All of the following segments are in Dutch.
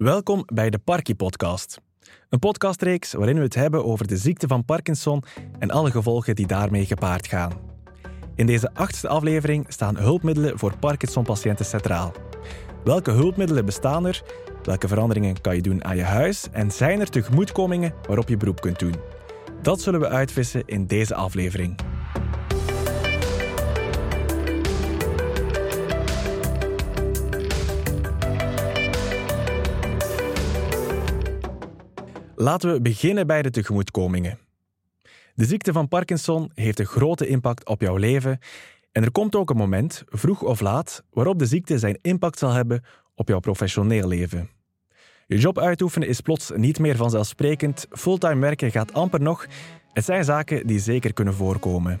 Welkom bij de Parky Podcast. Een podcastreeks waarin we het hebben over de ziekte van Parkinson en alle gevolgen die daarmee gepaard gaan. In deze achtste aflevering staan hulpmiddelen voor Parkinson-patiënten centraal. Welke hulpmiddelen bestaan er? Welke veranderingen kan je doen aan je huis? En zijn er tegemoetkomingen waarop je beroep kunt doen? Dat zullen we uitvissen in deze aflevering. Laten we beginnen bij de tegemoetkomingen. De ziekte van Parkinson heeft een grote impact op jouw leven en er komt ook een moment, vroeg of laat, waarop de ziekte zijn impact zal hebben op jouw professioneel leven. Je job uitoefenen is plots niet meer vanzelfsprekend, fulltime werken gaat amper nog. Het zijn zaken die zeker kunnen voorkomen.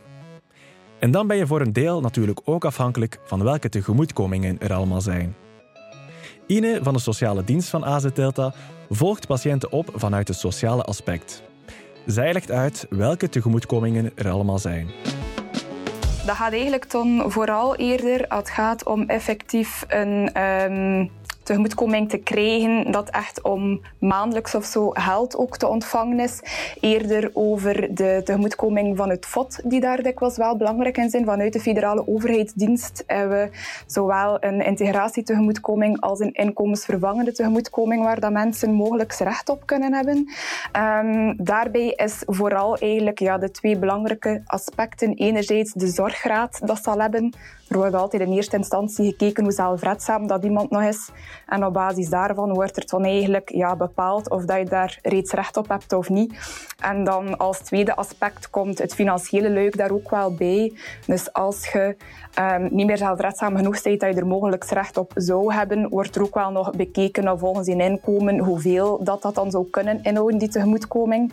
En dan ben je voor een deel natuurlijk ook afhankelijk van welke tegemoetkomingen er allemaal zijn. Ine van de sociale dienst van AZ Delta volgt patiënten op vanuit het sociale aspect. Zij legt uit welke tegemoetkomingen er allemaal zijn. Dat gaat eigenlijk dan vooral eerder als het gaat om effectief een um, tegemoetkoming te krijgen dat echt om maandelijks of zo geld ook te ontvangen is. Eerder over de tegemoetkoming van het FOD, die daar dikwijls wel belangrijk in zijn. Vanuit de federale overheidsdienst hebben we zowel een integratietegemoetkoming als een inkomensvervangende tegemoetkoming waar dat mensen mogelijk recht op kunnen hebben. Um, daarbij is vooral eigenlijk ja, de twee belangrijke aspecten. Enerzijds de zorggraad dat zal hebben. Er wordt altijd in eerste instantie gekeken hoe zelfredzaam dat iemand nog is. En op basis daarvan wordt er dan eigenlijk ja, bepaald of dat je daar reeds recht op hebt of niet. En dan als tweede aspect komt het financiële luik daar ook wel bij. Dus als je um, niet meer zelfredzaam genoeg bent dat je er mogelijk recht op zou hebben, wordt er ook wel nog bekeken volgens je inkomen hoeveel dat, dat dan zou kunnen inhouden, die tegemoetkoming.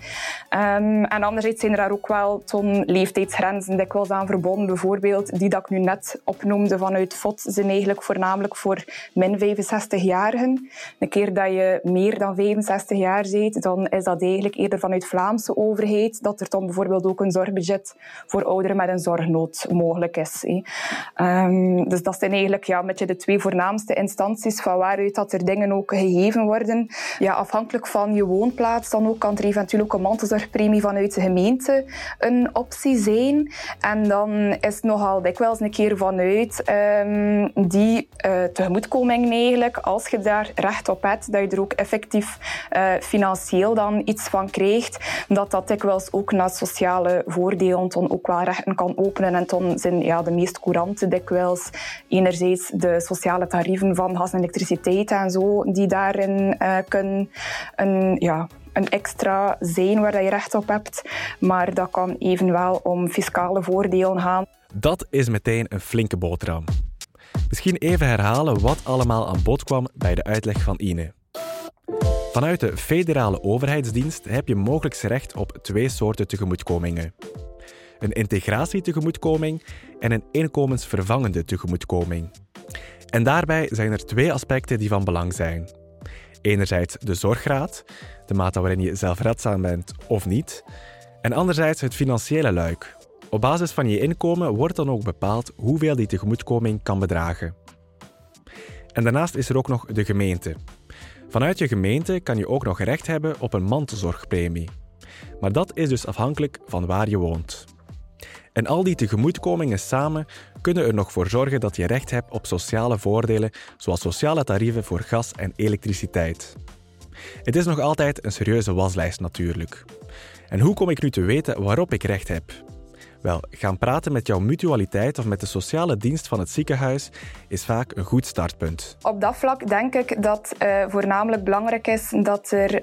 Um, en anderzijds zijn er daar ook wel zo'n leeftijdsgrenzen dikwijls aan verbonden. Bijvoorbeeld die dat ik nu net opnoemde vanuit FOT zijn eigenlijk voornamelijk voor min 65-jarigen. Een keer dat je meer dan 65 jaar bent, dan is dat eigenlijk eerder vanuit Vlaamse overheid dat er dan bijvoorbeeld ook een zorgbudget voor ouderen met een zorgnood mogelijk is. Um, dus dat zijn eigenlijk ja, met je de twee voornaamste instanties van waaruit dat er dingen ook gegeven worden. Ja, afhankelijk van je woonplaats dan ook kan er eventueel ook een mantelzorgpremie vanuit de gemeente een optie zijn. En dan is het nogal dikwijls een keer vanuit um, die uh, tegemoetkoming eigenlijk, als je daar recht op hebt, dat je er ook effectief uh, financieel dan iets van krijgt, dat dat dikwijls ook naar sociale voordelen dan ook wel rechten kan openen en dan zijn ja, de meest couranten dikwijls enerzijds de sociale tarieven van gas en elektriciteit en zo, die daarin uh, kunnen een, ja, een extra zijn waar je recht op hebt. Maar dat kan evenwel om fiscale voordelen gaan. Dat is meteen een flinke boterham. Misschien even herhalen wat allemaal aan bod kwam bij de uitleg van Ine. Vanuit de federale overheidsdienst heb je mogelijk recht op twee soorten tegemoetkomingen. Een integratietegemoetkoming en een inkomensvervangende tegemoetkoming. En daarbij zijn er twee aspecten die van belang zijn. Enerzijds de zorggraad, de mate waarin je zelfredzaam bent of niet. En anderzijds het financiële luik. Op basis van je inkomen wordt dan ook bepaald hoeveel die tegemoetkoming kan bedragen. En daarnaast is er ook nog de gemeente. Vanuit je gemeente kan je ook nog recht hebben op een mantelzorgpremie. Maar dat is dus afhankelijk van waar je woont. En al die tegemoetkomingen samen kunnen er nog voor zorgen dat je recht hebt op sociale voordelen, zoals sociale tarieven voor gas en elektriciteit. Het is nog altijd een serieuze waslijst natuurlijk. En hoe kom ik nu te weten waarop ik recht heb? Wel, gaan praten met jouw mutualiteit of met de sociale dienst van het ziekenhuis is vaak een goed startpunt. Op dat vlak denk ik dat uh, voornamelijk belangrijk is dat er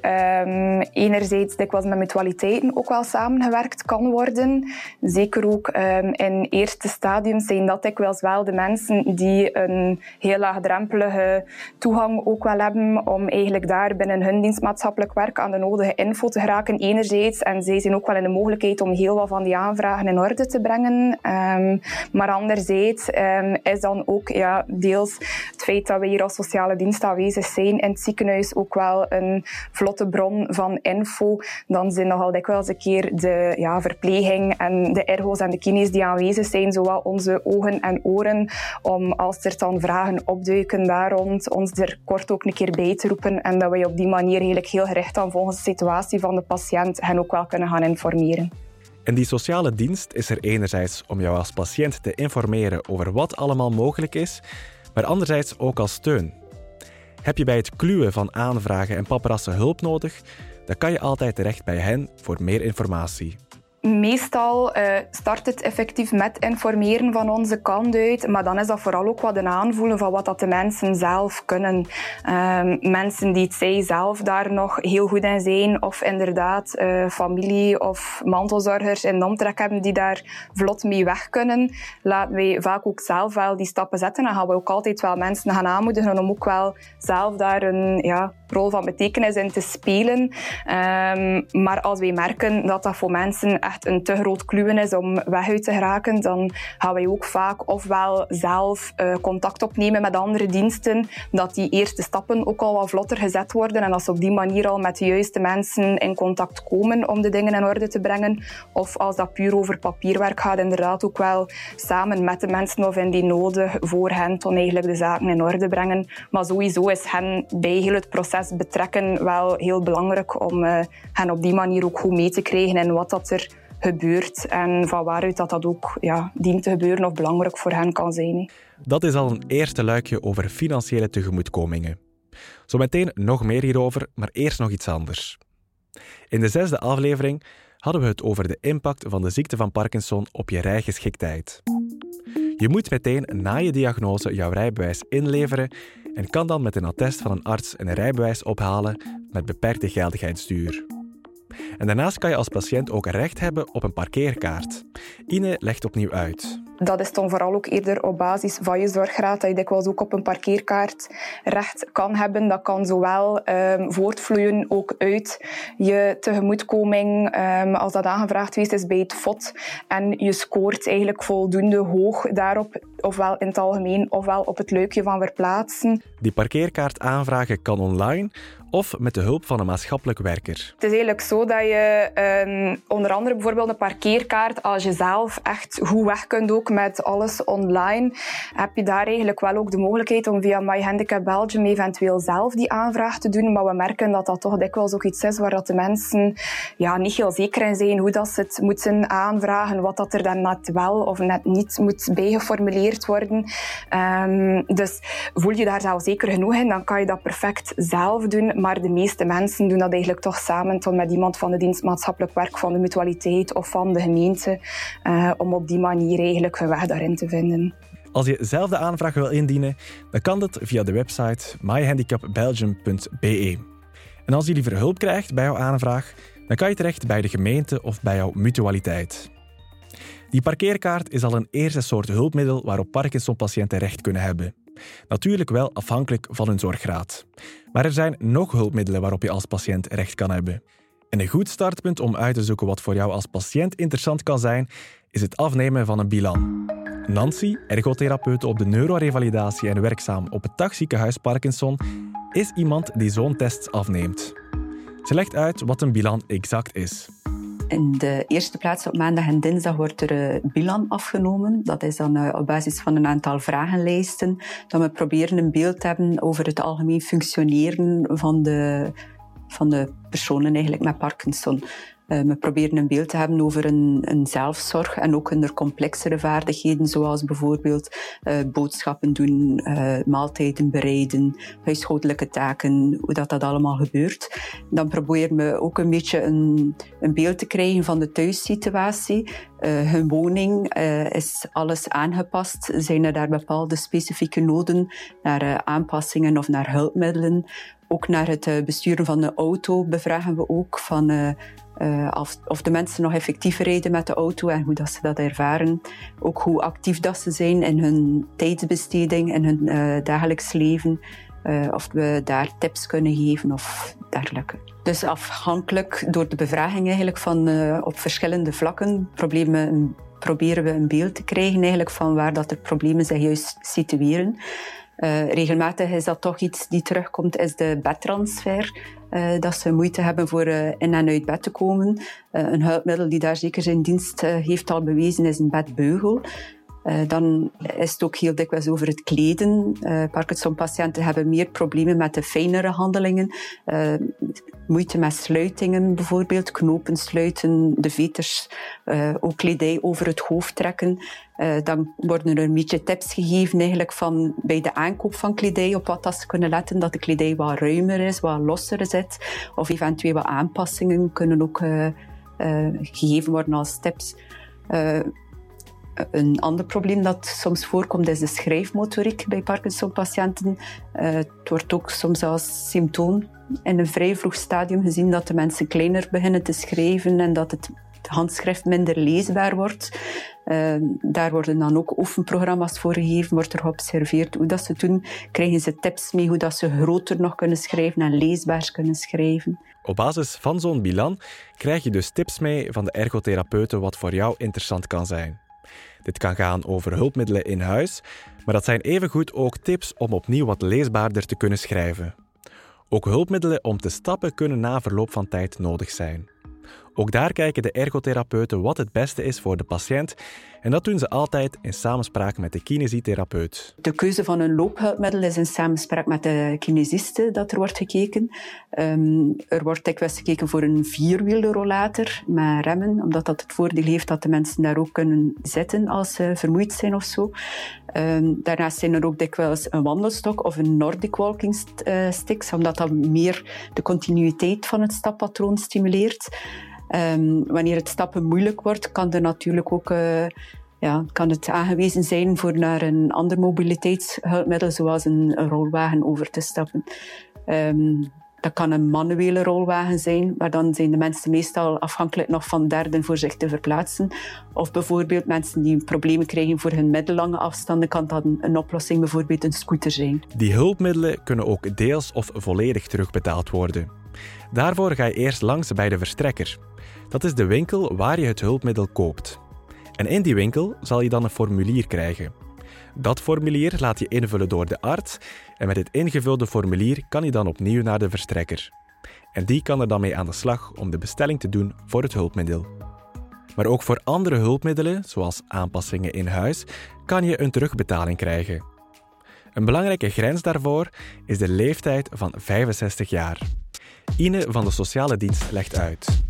um, enerzijds dikwijls met mutualiteiten ook wel samengewerkt kan worden. Zeker ook um, in eerste stadium zijn dat dikwijls wel de mensen die een heel laagdrempelige toegang ook wel hebben om eigenlijk daar binnen hun dienstmaatschappelijk werk aan de nodige info te geraken enerzijds. En zij zijn ook wel in de mogelijkheid om heel wat van die aanvragen in te brengen. Um, maar anderzijds um, is dan ook ja, deels het feit dat we hier als sociale dienst aanwezig zijn in het ziekenhuis ook wel een vlotte bron van info. Dan zijn nogal dikwijls een keer de ja, verpleging en de ergo's en de kines die aanwezig zijn, zowel onze ogen en oren, om als er dan vragen opduiken daar rond, ons er kort ook een keer bij te roepen en dat we op die manier eigenlijk heel gericht dan volgens de situatie van de patiënt hen ook wel kunnen gaan informeren. En die sociale dienst is er enerzijds om jou als patiënt te informeren over wat allemaal mogelijk is, maar anderzijds ook als steun. Heb je bij het kluwen van aanvragen en paparazzen hulp nodig, dan kan je altijd terecht bij hen voor meer informatie. Meestal uh, start het effectief met informeren van onze kant uit, maar dan is dat vooral ook wat een aanvoelen van wat dat de mensen zelf kunnen. Uh, mensen die het zij zelf daar nog heel goed in zijn, of inderdaad uh, familie of mantelzorgers in de omtrek hebben die daar vlot mee weg kunnen, laten wij vaak ook zelf wel die stappen zetten en gaan we ook altijd wel mensen gaan aanmoedigen om ook wel zelf daar een ja, rol van betekenis in te spelen. Um, maar als wij merken dat dat voor mensen echt een te groot kluwen is om weg uit te geraken, dan gaan wij ook vaak ofwel zelf uh, contact opnemen met andere diensten, dat die eerste stappen ook al wat vlotter gezet worden en als ze op die manier al met de juiste mensen in contact komen om de dingen in orde te brengen. Of als dat puur over papierwerk gaat, inderdaad ook wel samen met de mensen of in die nodig voor hen tot eigenlijk de zaken in orde brengen. Maar sowieso is hen bij heel het proces betrekken wel heel belangrijk om uh, hen op die manier ook goed mee te krijgen en wat dat er gebeurt en van waaruit dat, dat ook ja, dient te gebeuren of belangrijk voor hen kan zijn. Dat is al een eerste luikje over financiële tegemoetkomingen. Zometeen nog meer hierover, maar eerst nog iets anders. In de zesde aflevering hadden we het over de impact van de ziekte van Parkinson op je rijgeschiktheid. Je moet meteen na je diagnose jouw rijbewijs inleveren en kan dan met een attest van een arts een rijbewijs ophalen met beperkte geldigheidsduur. En daarnaast kan je als patiënt ook recht hebben op een parkeerkaart. Ine legt opnieuw uit. Dat is dan vooral ook eerder op basis van je zorggraad dat je dikwijls ook op een parkeerkaart recht kan hebben. Dat kan zowel um, voortvloeien ook uit je tegemoetkoming um, als dat aangevraagd geweest is bij het FOD. En je scoort eigenlijk voldoende hoog daarop, ofwel in het algemeen ofwel op het luikje van verplaatsen. Die parkeerkaart aanvragen kan online of met de hulp van een maatschappelijk werker. Het is eigenlijk zo dat je um, onder andere bijvoorbeeld een parkeerkaart, als je zelf echt goed weg kunt ook met alles online, heb je daar eigenlijk wel ook de mogelijkheid om via My Handicap Belgium eventueel zelf die aanvraag te doen. Maar we merken dat dat toch dikwijls ook iets is waar dat de mensen ja, niet heel zeker in zijn hoe dat ze het moeten aanvragen, wat dat er dan net wel of net niet moet bijgeformuleerd worden. Um, dus voel je daar zelf zeker genoeg in, dan kan je dat perfect zelf doen. Maar de meeste mensen doen dat eigenlijk toch samen met iemand van de dienst maatschappelijk werk, van de mutualiteit of van de gemeente, uh, om op die manier eigenlijk weg daarin te vinden. Als je zelf de aanvraag wil indienen, dan kan dat via de website myhandicapbelgium.be. En als je liever hulp krijgt bij jouw aanvraag, dan kan je terecht bij de gemeente of bij jouw mutualiteit. Die parkeerkaart is al een eerste soort hulpmiddel waarop Parkinson-patiënten recht kunnen hebben. Natuurlijk wel afhankelijk van hun zorggraad. Maar er zijn nog hulpmiddelen waarop je als patiënt recht kan hebben. En een goed startpunt om uit te zoeken wat voor jou als patiënt interessant kan zijn, is het afnemen van een bilan. Nancy, ergotherapeut op de neurorevalidatie en werkzaam op het dagziekenhuis Parkinson, is iemand die zo'n test afneemt. Ze legt uit wat een bilan exact is. In de eerste plaats op maandag en dinsdag wordt er een bilan afgenomen. Dat is dan eh, op basis van een aantal vragenlijsten. Dat we proberen een beeld te hebben over het algemeen functioneren van de, van de personen eigenlijk met Parkinson. Uh, we proberen een beeld te hebben over een, een zelfzorg en ook hun complexere vaardigheden, zoals bijvoorbeeld uh, boodschappen doen, uh, maaltijden bereiden, huishoudelijke taken, hoe dat, dat allemaal gebeurt. Dan proberen we ook een beetje een, een beeld te krijgen van de thuissituatie. hun woning, is alles aangepast? Zijn er daar bepaalde specifieke noden naar aanpassingen of naar hulpmiddelen? Ook naar het besturen van de auto bevragen we ook van uh, of, of, de mensen nog effectief rijden met de auto en hoe dat ze dat ervaren. Ook hoe actief dat ze zijn in hun tijdsbesteding, in hun dagelijks leven. Of we daar tips kunnen geven of dergelijke. Dus afhankelijk door de bevraging eigenlijk van op verschillende vlakken problemen proberen we een beeld te krijgen eigenlijk van waar dat er problemen zich juist situeren. Uh, regelmatig is dat toch iets die terugkomt, is de bedtransfer. Uh, dat ze moeite hebben voor uh, in en uit bed te komen. een hulpmiddel die daar zeker zijn dienst heeft al bewezen is een bedbeugel. Uh, dan is het ook heel dikwijls over het kleden. Uh, Parkinson-patiënten hebben meer problemen met de fijnere handelingen. Uh, moeite met sluitingen bijvoorbeeld, knopen sluiten, de veters, ook kledij over het hoofd trekken. dan worden er een beetje tips gegeven eigenlijk van bij de aankoop van kledij op wat dat ze kunnen letten, dat de kledij wat ruimer is, wat losser zit. Of eventueel wat aanpassingen kunnen ook gegeven worden als tips. Een ander probleem dat soms voorkomt is de schrijfmotoriek bij Parkinson-patiënten. Uh, het wordt ook soms als symptoom in een vrij vroeg stadium gezien dat de mensen kleiner beginnen te schrijven en dat het handschrift minder leesbaar wordt. Uh, daar worden dan ook oefenprogramma's voor gegeven, wordt er geobserveerd hoe dat ze doen. Krijgen ze tips mee hoe dat ze groter nog kunnen schrijven en leesbaar kunnen schrijven. Op basis van zo'n bilan krijg je dus tips mee van de ergotherapeuten wat voor jou interessant kan zijn. Dit kan gaan over hulpmiddelen in huis, maar dat zijn evengoed ook tips om opnieuw wat leesbaarder te kunnen schrijven. Ook hulpmiddelen om te stappen kunnen na verloop van tijd nodig zijn. Ook daar kijken de ergotherapeuten wat het beste is voor de patiënt en dat doen ze altijd in samenspraak met de kinesitherapeut. De keuze van een loophulpmiddel is in samenspraak met de kinesiste dat er wordt gekeken. Um, er wordt dikwijls gekeken voor een vierwielerrollator met remmen, omdat dat het voordeel heeft dat de mensen daar ook kunnen zitten als ze vermoeid zijn of zo. Um, daarnaast zijn er ook dikwijls een wandelstok of een Nordic walking uh, sticks, omdat dat meer de continuïteit van het stappatroon stimuleert. Um, wanneer het stappen moeilijk wordt, kan er natuurlijk ook uh, ja, kan het aangewezen zijn voor naar een ander mobiliteitshulpmiddel, zoals een, rolwagen over te stappen. Um, dat kan een manuele rolwagen zijn, maar dan zijn de mensen meestal afhankelijk nog van derden voor zich te verplaatsen. Of bijvoorbeeld mensen die problemen krijgen voor hun middellange afstanden, kan dat een oplossing bijvoorbeeld een scooter zijn. Die hulpmiddelen kunnen ook deels of volledig terugbetaald worden. Daarvoor ga je eerst langs bij de verstrekker. Dat is de winkel waar je het hulpmiddel koopt. En in die winkel zal je dan een formulier krijgen. Dat formulier laat je invullen door de arts en met het ingevulde formulier kan je dan opnieuw naar de verstrekker. En die kan er dan mee aan de slag om de bestelling te doen voor het hulpmiddel. Maar ook voor andere hulpmiddelen, zoals aanpassingen in huis, kan je een terugbetaling krijgen. Een belangrijke grens daarvoor is de leeftijd van 65 jaar. Ine van de sociale dienst legt uit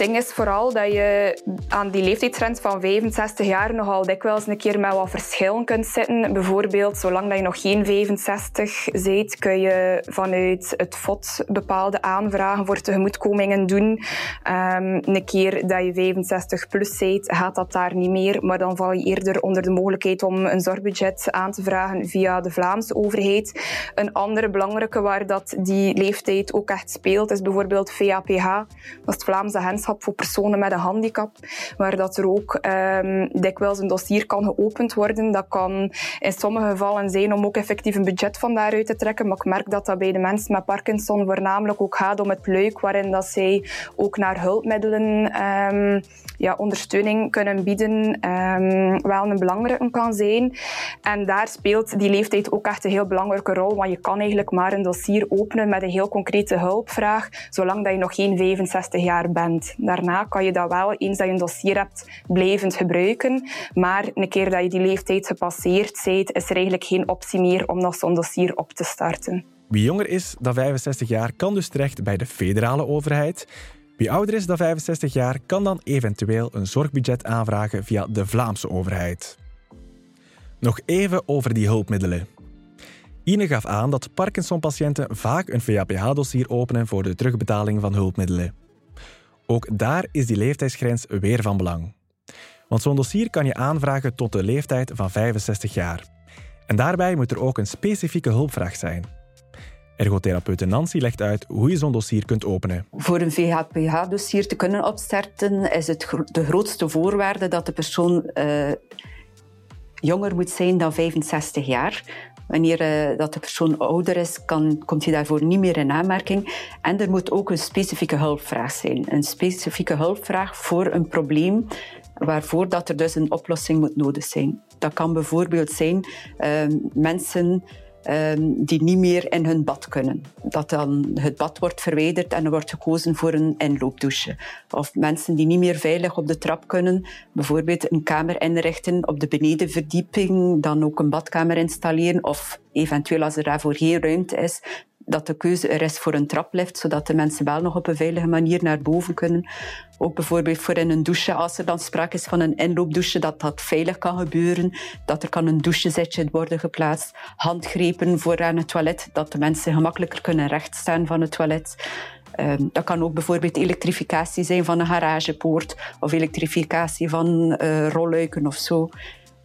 ding is vooral dat je aan die leeftijdsgrens van 65 jaar nogal dikwijls een keer met wat verschillen kunt zitten. Bijvoorbeeld, zolang dat je nog geen 65 bent, kun je vanuit het FOD bepaalde aanvragen voor tegemoetkomingen doen. Um, een keer dat je 65 plus bent, gaat dat daar niet meer. Maar dan val je eerder onder de mogelijkheid om een zorgbudget aan te vragen via de Vlaamse overheid. Een andere belangrijke waar dat die leeftijd ook echt speelt, is bijvoorbeeld VAPH. Dat is het Vlaamse voor personen met een handicap, waar dat er ook um, dikwijls een dossier kan geopend worden. Dat kan in sommige gevallen zijn om ook effectief een budget van daaruit te trekken, maar ik merk dat dat bij de mensen met Parkinson voornamelijk ook gaat om het luik waarin dat zij ook naar hulpmiddelen um, ja, ondersteuning kunnen bieden, um, wel een belangrijke kan zijn. En daar speelt die leeftijd ook echt een heel belangrijke rol, want je kan eigenlijk maar een dossier openen met een heel concrete hulpvraag, zolang dat je nog geen 65 jaar bent. Daarna kan je dat wel, eens dat je een dossier hebt, blijvend gebruiken. Maar een keer dat je die leeftijd gepasseerd bent, is er eigenlijk geen optie meer om nog zo'n dossier op te starten. Wie jonger is dan 65 jaar kan dus terecht bij de federale overheid. Wie ouder is dan 65 jaar kan dan eventueel een zorgbudget aanvragen via de Vlaamse overheid. Nog even over die hulpmiddelen. Ine gaf aan dat Parkinson-patiënten vaak een VAPH-dossier openen voor de terugbetaling van hulpmiddelen. Ook daar is die leeftijdsgrens weer van belang. Want zo'n dossier kan je aanvragen tot de leeftijd van 65 jaar. En daarbij moet er ook een specifieke hulpvraag zijn. Ergotherapeute Nancy legt uit hoe je zo'n dossier kunt openen. Voor een VHPH-dossier te kunnen opstarten is het de grootste voorwaarde dat de persoon uh, jonger moet zijn dan 65 jaar. Wanneer uh, dat de persoon ouder is, kan, komt hij daarvoor niet meer in aanmerking. En er moet ook een specifieke hulpvraag zijn. Een specifieke hulpvraag voor een probleem waarvoor dat er dus een oplossing moet nodig zijn. Dat kan bijvoorbeeld zijn uh, mensen die niet meer in hun bad kunnen. Dat dan het bad wordt verwijderd en er wordt gekozen voor een inloopdouche. Of mensen die niet meer veilig op de trap kunnen, bijvoorbeeld een kamer inrichten op de benedenverdieping, dan ook een badkamer installeren of eventueel als er daarvoor geen ruimte is, dat de keuze er is voor een traplift, zodat de mensen wel nog op een veilige manier naar boven kunnen. Ook bijvoorbeeld voor in een douche, als er dan sprake is van een inloopdouche, dat dat veilig kan gebeuren. Dat er kan een douchezetje worden geplaatst. Handgrepen voor aan het toilet, dat de mensen gemakkelijker kunnen rechtstaan van het toilet. Um, dat kan ook bijvoorbeeld elektrificatie zijn van een garagepoort of elektrificatie van uh, rolluiken of zo.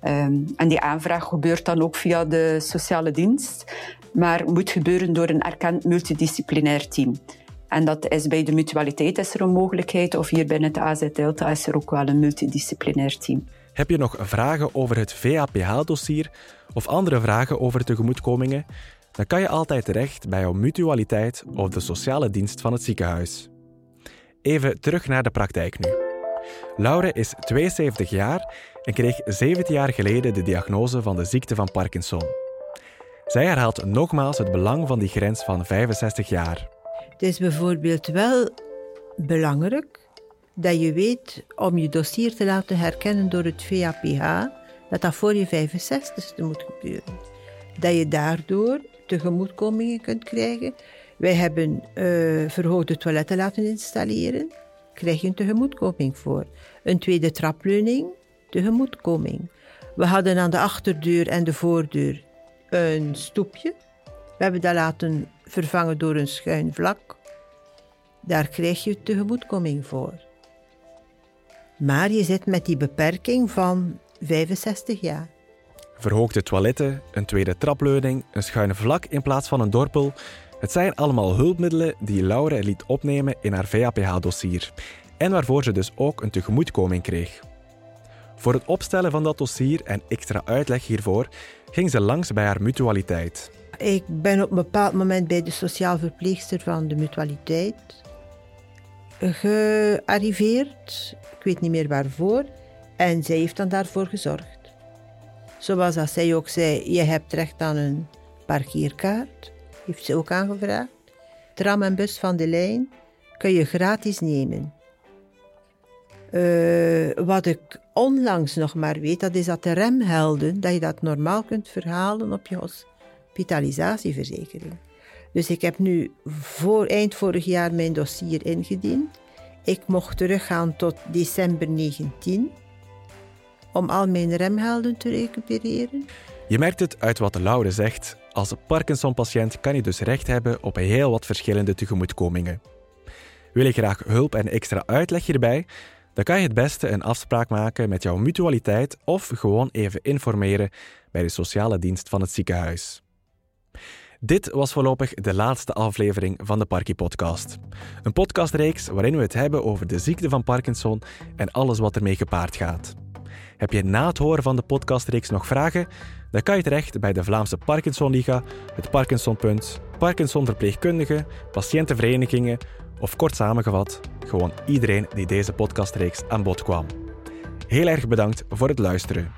Um, en die aanvraag gebeurt dan ook via de sociale dienst maar moet gebeuren door een erkend multidisciplinair team. En dat is bij de mutualiteit is er een mogelijkheid, of hier binnen het AZ Delta is er ook wel een multidisciplinair team. Heb je nog vragen over het VAPH-dossier of andere vragen over tegemoetkomingen? Dan kan je altijd terecht bij jouw mutualiteit of de sociale dienst van het ziekenhuis. Even terug naar de praktijk nu. Laure is 72 jaar en kreeg 17 jaar geleden de diagnose van de ziekte van Parkinson. Zij herhaalt nogmaals het belang van die grens van 65 jaar. Het is bijvoorbeeld wel belangrijk dat je weet om je dossier te laten herkennen door het VAPH, dat dat voor je 65ste moet gebeuren. Dat je daardoor tegemoetkomingen kunt krijgen. Wij hebben uh, verhoogde toiletten laten installeren, krijg je een tegemoetkoming voor. Een tweede trapleuning, tegemoetkoming. We hadden aan de achterdeur en de voordeur een stoepje. We hebben dat laten vervangen door een schuin vlak. Daar krijg je tegemoetkoming voor. Maar je zit met die beperking van 65 jaar. Verhoogde toiletten, een tweede trapleuning, een schuine vlak in plaats van een dorpel. Het zijn allemaal hulpmiddelen die Laure liet opnemen in haar VAPH-dossier. En waarvoor ze dus ook een tegemoetkoming kreeg. Voor het opstellen van dat dossier en extra uitleg hiervoor ging ze langs bij haar mutualiteit. Ik ben op een bepaald moment bij de sociaal verpleegster van de mutualiteit gearriveerd. Ik weet niet meer waarvoor. En zij heeft dan daarvoor gezorgd. Zoals als zij ook zei, je hebt recht aan een parkeerkaart. Heeft ze ook aangevraagd. Tram en bus van de lijn kun je gratis nemen. Uh, wat ik onlangs nog maar weet, dat is dat de remhelden, dat je dat normaal kunt verhalen op je hospitalisatieverzekering. Dus ik heb nu voor eind vorig jaar mijn dossier ingediend. Ik mocht teruggaan tot december 19 om al mijn remhelden te recupereren. Je merkt het uit wat Laure zegt. Als Parkinson-patiënt kan je dus recht hebben op heel wat verschillende tegemoetkomingen. Wil je graag hulp en extra uitleg hierbij? Dan kan je het beste een afspraak maken met jouw mutualiteit of gewoon even informeren bij de sociale dienst van het ziekenhuis. Dit was voorlopig de laatste aflevering van de Parky Podcast. Een podcastreeks waarin we het hebben over de ziekte van Parkinson en alles wat ermee gepaard gaat. Heb je na het horen van de podcastreeks nog vragen? Dan kan je terecht bij de Vlaamse Parkinsonliga, het Parkinsonpunt, Parkinsonverpleegkundigen, patiëntenverenigingen of kort samengevat, gewoon iedereen die deze podcastreeks aan bod kwam. Heel erg bedankt voor het luisteren.